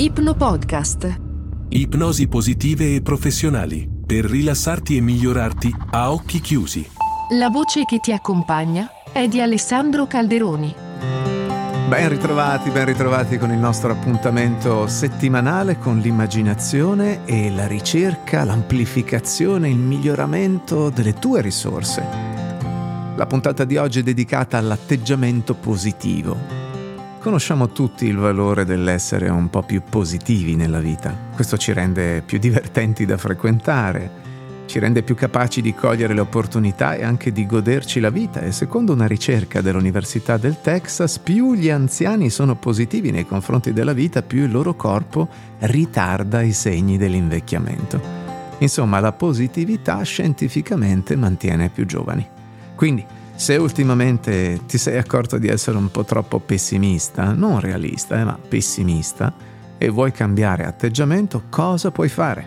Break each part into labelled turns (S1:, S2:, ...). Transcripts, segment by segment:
S1: Ipnopodcast.
S2: Ipnosi positive e professionali per rilassarti e migliorarti a occhi chiusi.
S1: La voce che ti accompagna è di Alessandro Calderoni.
S3: Ben ritrovati, ben ritrovati con il nostro appuntamento settimanale con l'immaginazione e la ricerca, l'amplificazione, il miglioramento delle tue risorse. La puntata di oggi è dedicata all'atteggiamento positivo, Conosciamo tutti il valore dell'essere un po' più positivi nella vita. Questo ci rende più divertenti da frequentare, ci rende più capaci di cogliere le opportunità e anche di goderci la vita e secondo una ricerca dell'Università del Texas, più gli anziani sono positivi nei confronti della vita, più il loro corpo ritarda i segni dell'invecchiamento. Insomma, la positività scientificamente mantiene più giovani. Quindi, se ultimamente ti sei accorto di essere un po' troppo pessimista, non realista, eh, ma pessimista, e vuoi cambiare atteggiamento, cosa puoi fare?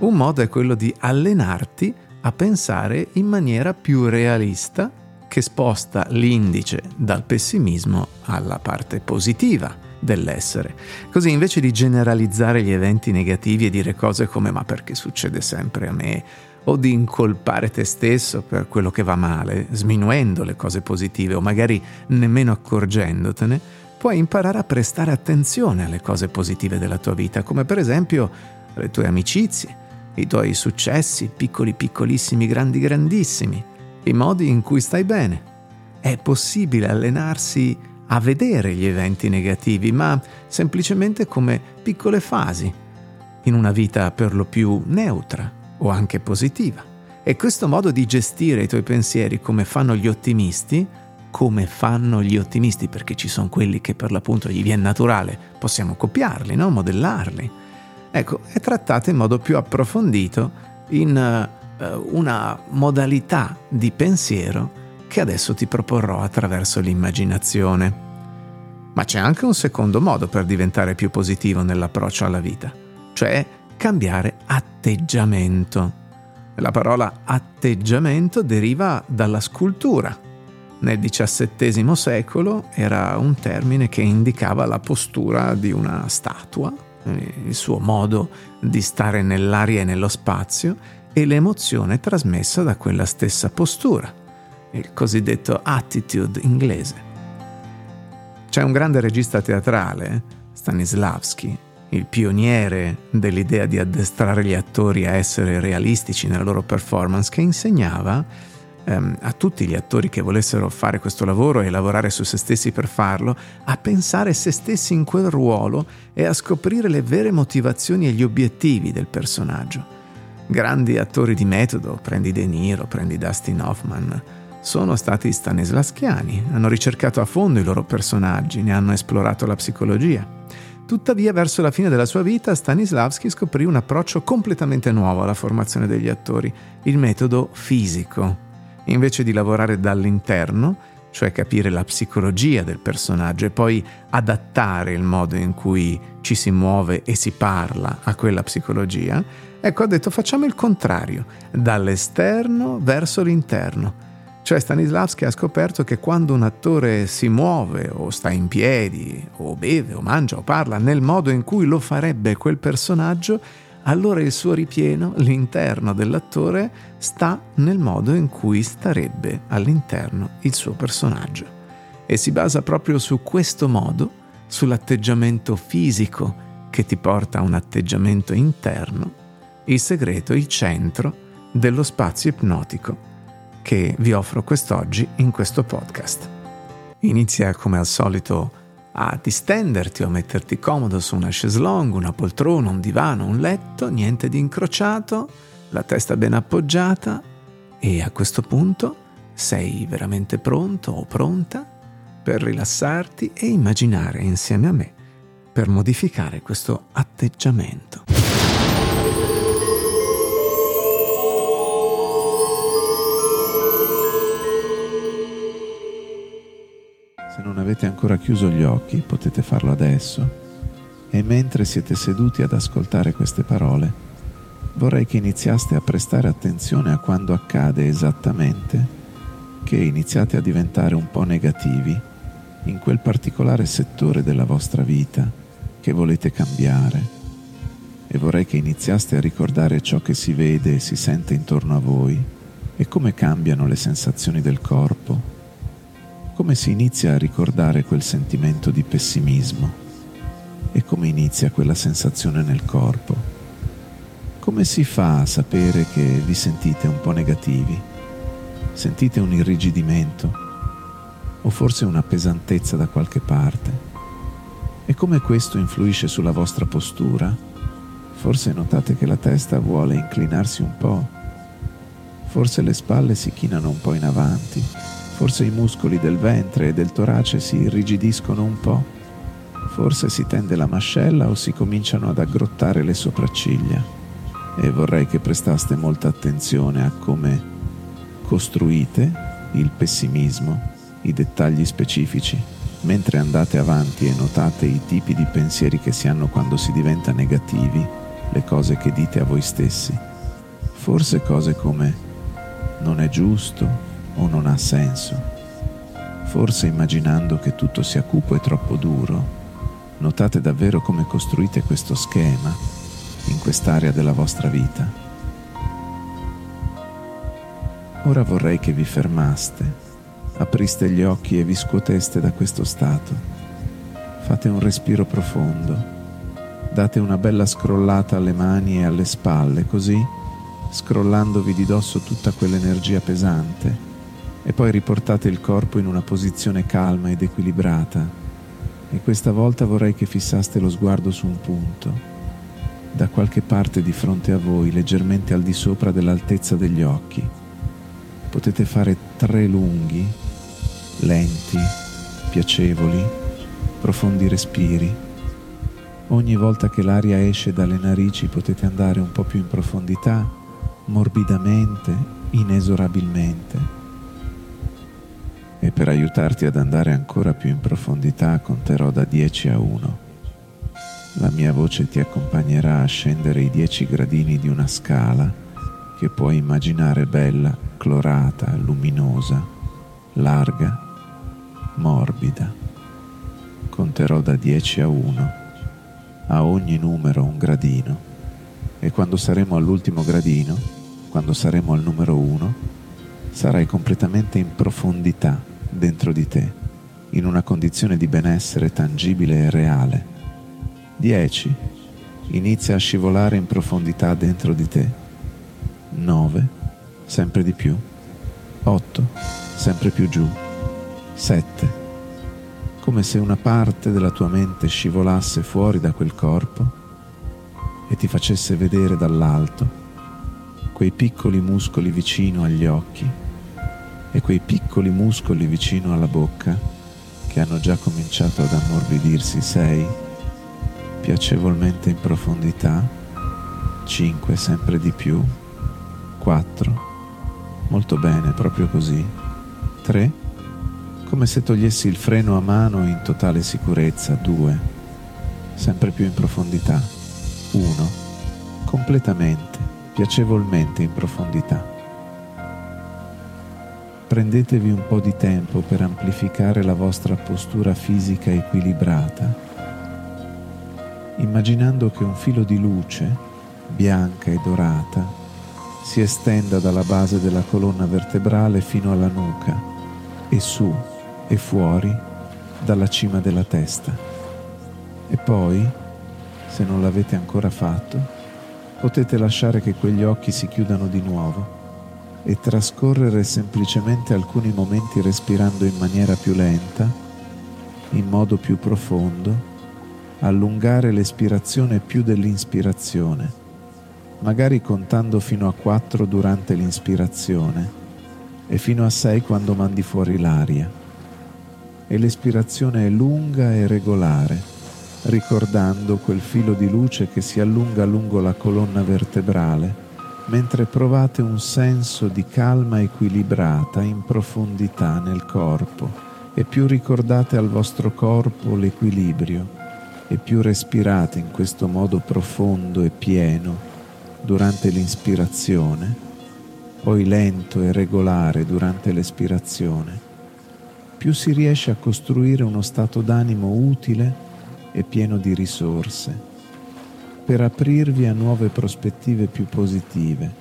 S3: Un modo è quello di allenarti a pensare in maniera più realista che sposta l'indice dal pessimismo alla parte positiva dell'essere. Così invece di generalizzare gli eventi negativi e dire cose come ma perché succede sempre a me o di incolpare te stesso per quello che va male, sminuendo le cose positive o magari nemmeno accorgendotene, puoi imparare a prestare attenzione alle cose positive della tua vita, come per esempio le tue amicizie, i tuoi successi, piccoli piccolissimi, grandi grandissimi, i modi in cui stai bene. È possibile allenarsi a vedere gli eventi negativi, ma semplicemente come piccole fasi, in una vita per lo più neutra o anche positiva. E questo modo di gestire i tuoi pensieri come fanno gli ottimisti, come fanno gli ottimisti, perché ci sono quelli che per l'appunto gli viene naturale, possiamo copiarli, no? modellarli. Ecco, è trattato in modo più approfondito in uh, una modalità di pensiero che adesso ti proporrò attraverso l'immaginazione. Ma c'è anche un secondo modo per diventare più positivo nell'approccio alla vita, cioè cambiare atteggiamento. La parola atteggiamento deriva dalla scultura. Nel XVII secolo era un termine che indicava la postura di una statua, eh, il suo modo di stare nell'aria e nello spazio e l'emozione trasmessa da quella stessa postura, il cosiddetto attitude inglese. C'è un grande regista teatrale, Stanislavski, il pioniere dell'idea di addestrare gli attori a essere realistici nella loro performance, che insegnava ehm, a tutti gli attori che volessero fare questo lavoro e lavorare su se stessi per farlo, a pensare se stessi in quel ruolo e a scoprire le vere motivazioni e gli obiettivi del personaggio. Grandi attori di metodo, prendi De Niro, prendi Dustin Hoffman, sono stati stanislaschiani, hanno ricercato a fondo i loro personaggi, ne hanno esplorato la psicologia. Tuttavia, verso la fine della sua vita, Stanislavski scoprì un approccio completamente nuovo alla formazione degli attori, il metodo fisico. Invece di lavorare dall'interno, cioè capire la psicologia del personaggio e poi adattare il modo in cui ci si muove e si parla a quella psicologia, ecco ha detto facciamo il contrario, dall'esterno verso l'interno cioè Stanislavski ha scoperto che quando un attore si muove o sta in piedi o beve o mangia o parla nel modo in cui lo farebbe quel personaggio, allora il suo ripieno, l'interno dell'attore, sta nel modo in cui starebbe all'interno il suo personaggio. E si basa proprio su questo modo, sull'atteggiamento fisico che ti porta a un atteggiamento interno, il segreto, il centro dello spazio ipnotico che vi offro quest'oggi in questo podcast. Inizia come al solito a distenderti o a metterti comodo su una chaiselong, una poltrona, un divano, un letto, niente di incrociato, la testa ben appoggiata e a questo punto sei veramente pronto o pronta per rilassarti e immaginare insieme a me per modificare questo atteggiamento.
S4: Avete ancora chiuso gli occhi potete farlo adesso. E mentre siete seduti ad ascoltare queste parole vorrei che iniziaste a prestare attenzione a quando accade esattamente che iniziate a diventare un po' negativi in quel particolare settore della vostra vita che volete cambiare. E vorrei che iniziaste a ricordare ciò che si vede e si sente intorno a voi e come cambiano le sensazioni del corpo, come si inizia a ricordare quel sentimento di pessimismo e come inizia quella sensazione nel corpo. Come si fa a sapere che vi sentite un po' negativi? Sentite un irrigidimento o forse una pesantezza da qualche parte? E come questo influisce sulla vostra postura? Forse notate che la testa vuole inclinarsi un po', forse le spalle si chinano un po' in avanti, forse i muscoli del ventre e del torace si irrigidiscono un po', forse si tende la mascella o si cominciano ad aggrottare le sopracciglia. E vorrei che prestaste molta attenzione a come costruite il pessimismo, i dettagli specifici mentre andate avanti e notate i tipi di pensieri che si hanno quando si diventa negativi, le cose che dite a voi stessi. Forse cose come non è giusto o non ha senso. Forse immaginando che tutto sia cupo e troppo duro, notate davvero come costruite questo schema in quest'area della vostra vita. Ora vorrei che vi fermaste apriste gli occhi e vi scuoteste da questo stato. Fate un respiro profondo. Date una bella scrollata alle mani e alle spalle, così, scrollandovi di dosso tutta quell'energia pesante, e poi riportate il corpo in una posizione calma ed equilibrata. E questa volta vorrei che fissaste lo sguardo su un punto, da qualche parte di fronte a voi, leggermente al di sopra dell'altezza degli occhi. Potete fare tre lunghi lenti, piacevoli, profondi respiri. Ogni volta che l'aria esce dalle narici potete andare un po' più in profondità, morbidamente, inesorabilmente. E per aiutarti ad andare ancora più in profondità conterò da 10 a 1. La mia voce ti accompagnerà a scendere i 10 gradini di una scala che puoi immaginare bella, clorata, luminosa, larga morbida. Conterò da 10 a 1, a ogni numero un gradino, e quando saremo all'ultimo gradino, quando saremo al numero 1, sarai completamente in profondità dentro di te, in una condizione di benessere tangibile e reale. 10. Inizia a scivolare in profondità dentro di te. 9. Sempre di più. 8. Sempre più giù. 7. Come se una parte della tua mente scivolasse fuori da quel corpo e ti facesse vedere dall'alto quei piccoli muscoli vicino agli occhi e quei piccoli muscoli vicino alla bocca che hanno già cominciato ad ammorbidirsi 6 piacevolmente in profondità 5 sempre di più 4 molto bene proprio così 3 come se togliessi il freno a mano in totale sicurezza. 2. Sempre più in profondità. 1. Completamente, piacevolmente in profondità. Prendetevi un po' di tempo per amplificare la vostra postura fisica equilibrata, immaginando che un filo di luce, bianca e dorata, si estenda dalla base della colonna vertebrale fino alla nuca e su e fuori dalla cima della testa. E poi, se non l'avete ancora fatto, potete lasciare che quegli occhi si chiudano di nuovo e trascorrere semplicemente alcuni momenti respirando in maniera più lenta, in modo più profondo, allungare l'espirazione più dell'inspirazione, magari contando fino a 4 durante l'inspirazione e fino a 6 quando mandi fuori l'aria. E l'espirazione è lunga e regolare, ricordando quel filo di luce che si allunga lungo la colonna vertebrale, mentre provate un senso di calma equilibrata in profondità nel corpo e più ricordate al vostro corpo l'equilibrio e più respirate in questo modo profondo e pieno durante l'inspirazione, poi lento e regolare durante l'espirazione più si riesce a costruire uno stato d'animo utile e pieno di risorse, per aprirvi a nuove prospettive più positive,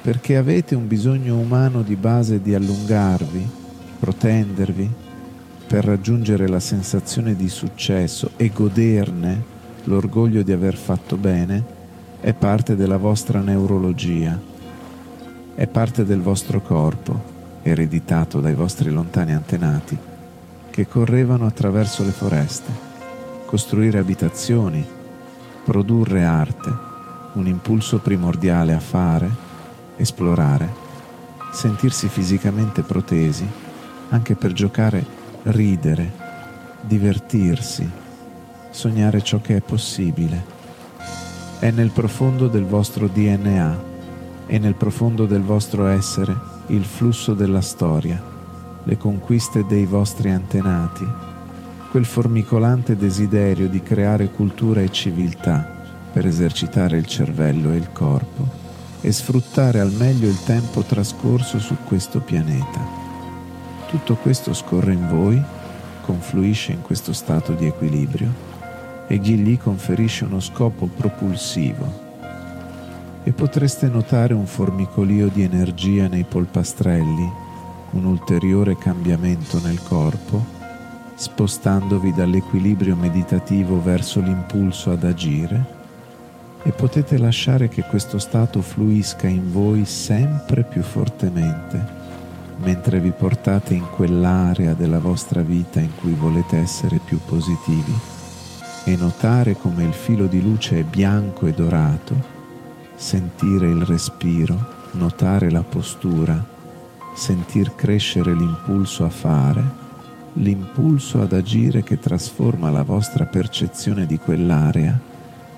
S4: perché avete un bisogno umano di base di allungarvi, protendervi, per raggiungere la sensazione di successo e goderne l'orgoglio di aver fatto bene, è parte della vostra neurologia, è parte del vostro corpo, ereditato dai vostri lontani antenati, che correvano attraverso le foreste, costruire abitazioni, produrre arte, un impulso primordiale a fare, esplorare, sentirsi fisicamente protesi, anche per giocare ridere, divertirsi, sognare ciò che è possibile. È nel profondo del vostro DNA e nel profondo del vostro essere il flusso della storia, le conquiste dei vostri antenati, quel formicolante desiderio di creare cultura e civiltà per esercitare il cervello e il corpo e sfruttare al meglio il tempo trascorso su questo pianeta. Tutto questo scorre in voi, confluisce in questo stato di equilibrio e gli conferisce uno scopo propulsivo. E potreste notare un formicolio di energia nei polpastrelli, un ulteriore cambiamento nel corpo, spostandovi dall'equilibrio meditativo verso l'impulso ad agire e potete lasciare che questo stato fluisca in voi sempre più fortemente mentre vi portate in quell'area della vostra vita in cui volete essere più positivi. E notare come il filo di luce è bianco e dorato, sentire il respiro, notare la postura, sentir crescere l'impulso a fare, l'impulso ad agire che trasforma la vostra percezione di quell'area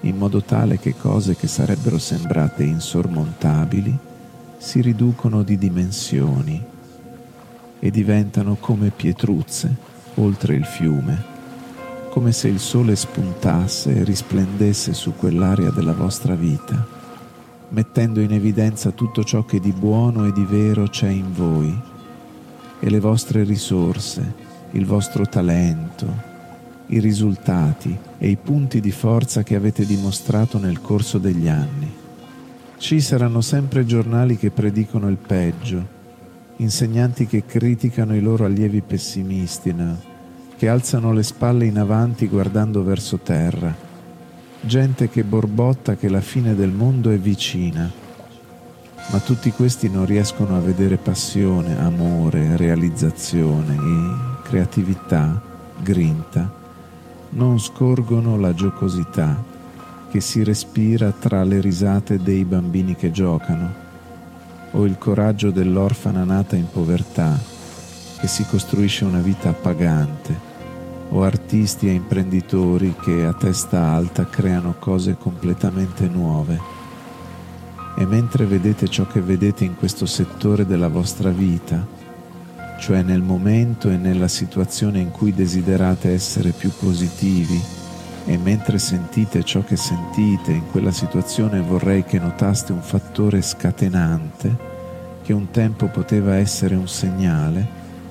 S4: in modo tale che cose che sarebbero sembrate insormontabili si riducono di dimensioni e diventano come pietruzze oltre il fiume, come se il sole spuntasse e risplendesse su quell'area della vostra vita, mettendo in evidenza tutto ciò che di buono e di vero c'è in voi e le vostre risorse, il vostro talento, i risultati e i punti di forza che avete dimostrato nel corso degli anni. Ci saranno sempre giornali che predicono il peggio, insegnanti che criticano i loro allievi pessimisti, che alzano le spalle in avanti guardando verso terra, gente che borbotta che la fine del mondo è vicina, ma tutti questi non riescono a vedere passione, amore, realizzazione e creatività, grinta, non scorgono la giocosità che si respira tra le risate dei bambini che giocano o il coraggio dell'orfana nata in povertà che si costruisce una vita appagante, o artisti e imprenditori che a testa alta creano cose completamente nuove. E mentre vedete ciò che vedete in questo settore della vostra vita, cioè nel momento e nella situazione in cui desiderate essere più positivi, e mentre sentite ciò che sentite in quella situazione vorrei che notaste un fattore scatenante che un tempo poteva essere un segnale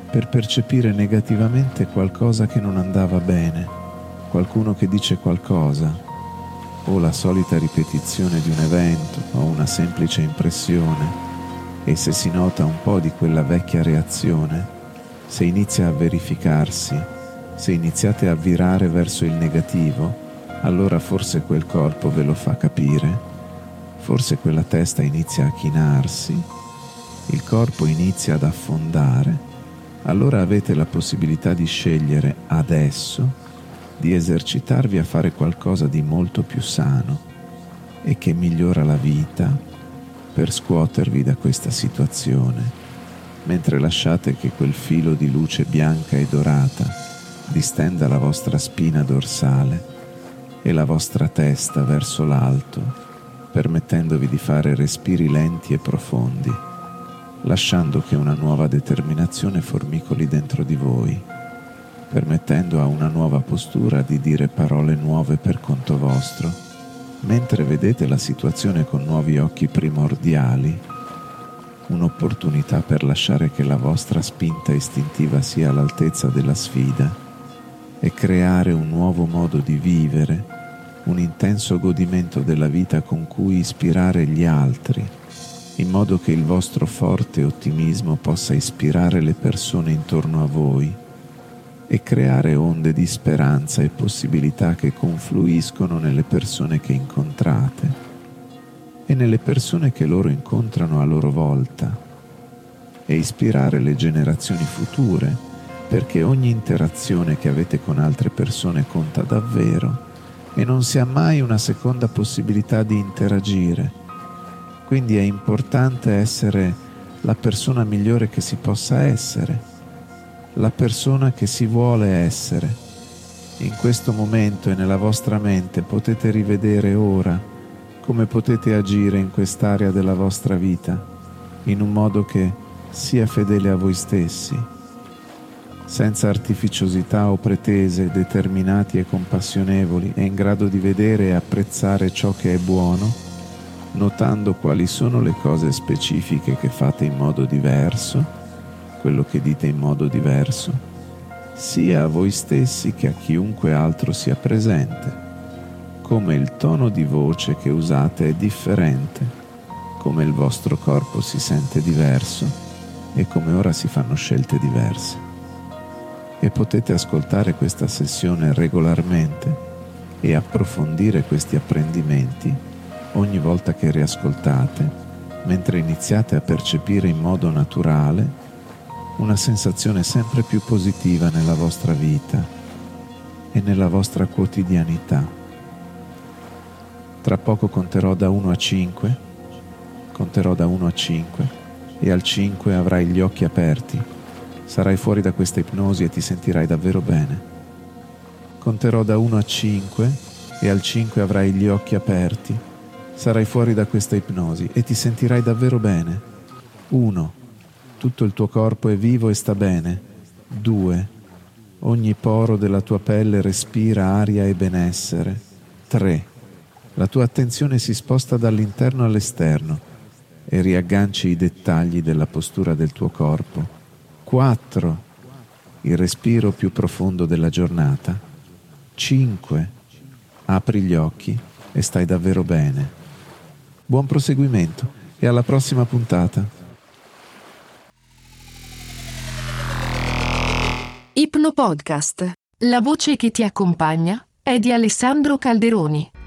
S4: per percepire negativamente qualcosa che non andava bene, qualcuno che dice qualcosa, o la solita ripetizione di un evento o una semplice impressione, e se si nota un po' di quella vecchia reazione, se inizia a verificarsi, se iniziate a virare verso il negativo, allora forse quel corpo ve lo fa capire, forse quella testa inizia a chinarsi, il corpo inizia ad affondare, allora avete la possibilità di scegliere adesso di esercitarvi a fare qualcosa di molto più sano e che migliora la vita per scuotervi da questa situazione, mentre lasciate che quel filo di luce bianca e dorata distenda la vostra spina dorsale e la vostra testa verso l'alto, permettendovi di fare respiri lenti e profondi, lasciando che una nuova determinazione formicoli dentro di voi, permettendo a una nuova postura di dire parole nuove per conto vostro, mentre vedete la situazione con nuovi occhi primordiali, un'opportunità per lasciare che la vostra spinta istintiva sia all'altezza della sfida e creare un nuovo modo di vivere, un intenso godimento della vita con cui ispirare gli altri, in modo che il vostro forte ottimismo possa ispirare le persone intorno a voi e creare onde di speranza e possibilità che confluiscono nelle persone che incontrate e nelle persone che loro incontrano a loro volta e ispirare le generazioni future perché ogni interazione che avete con altre persone conta davvero e non si ha mai una seconda possibilità di interagire. Quindi è importante essere la persona migliore che si possa essere, la persona che si vuole essere. In questo momento e nella vostra mente potete rivedere ora come potete agire in quest'area della vostra vita in un modo che sia fedele a voi stessi senza artificiosità o pretese, determinati e compassionevoli, è in grado di vedere e apprezzare ciò che è buono, notando quali sono le cose specifiche che fate in modo diverso, quello che dite in modo diverso, sia a voi stessi che a chiunque altro sia presente, come il tono di voce che usate è differente, come il vostro corpo si sente diverso e come ora si fanno scelte diverse. E potete ascoltare questa sessione regolarmente e approfondire questi apprendimenti ogni volta che riascoltate, mentre iniziate a percepire in modo naturale una sensazione sempre più positiva nella vostra vita e nella vostra quotidianità. Tra poco conterò da 1 a 5, conterò da 1 a 5 e al 5 avrai gli occhi aperti Sarai fuori da questa ipnosi e ti sentirai davvero bene. Conterò da 1 a 5 e al 5 avrai gli occhi aperti. Sarai fuori da questa ipnosi e ti sentirai davvero bene. 1. Tutto il tuo corpo è vivo e sta bene. 2. Ogni poro della tua pelle respira aria e benessere. 3. La tua attenzione si sposta dall'interno all'esterno e riagganci i dettagli della postura del tuo corpo. 4. Il respiro più profondo della giornata. 5. Apri gli occhi e stai davvero bene. Buon proseguimento e alla prossima puntata.
S1: Ipno Podcast. La voce che ti accompagna è di Alessandro Calderoni.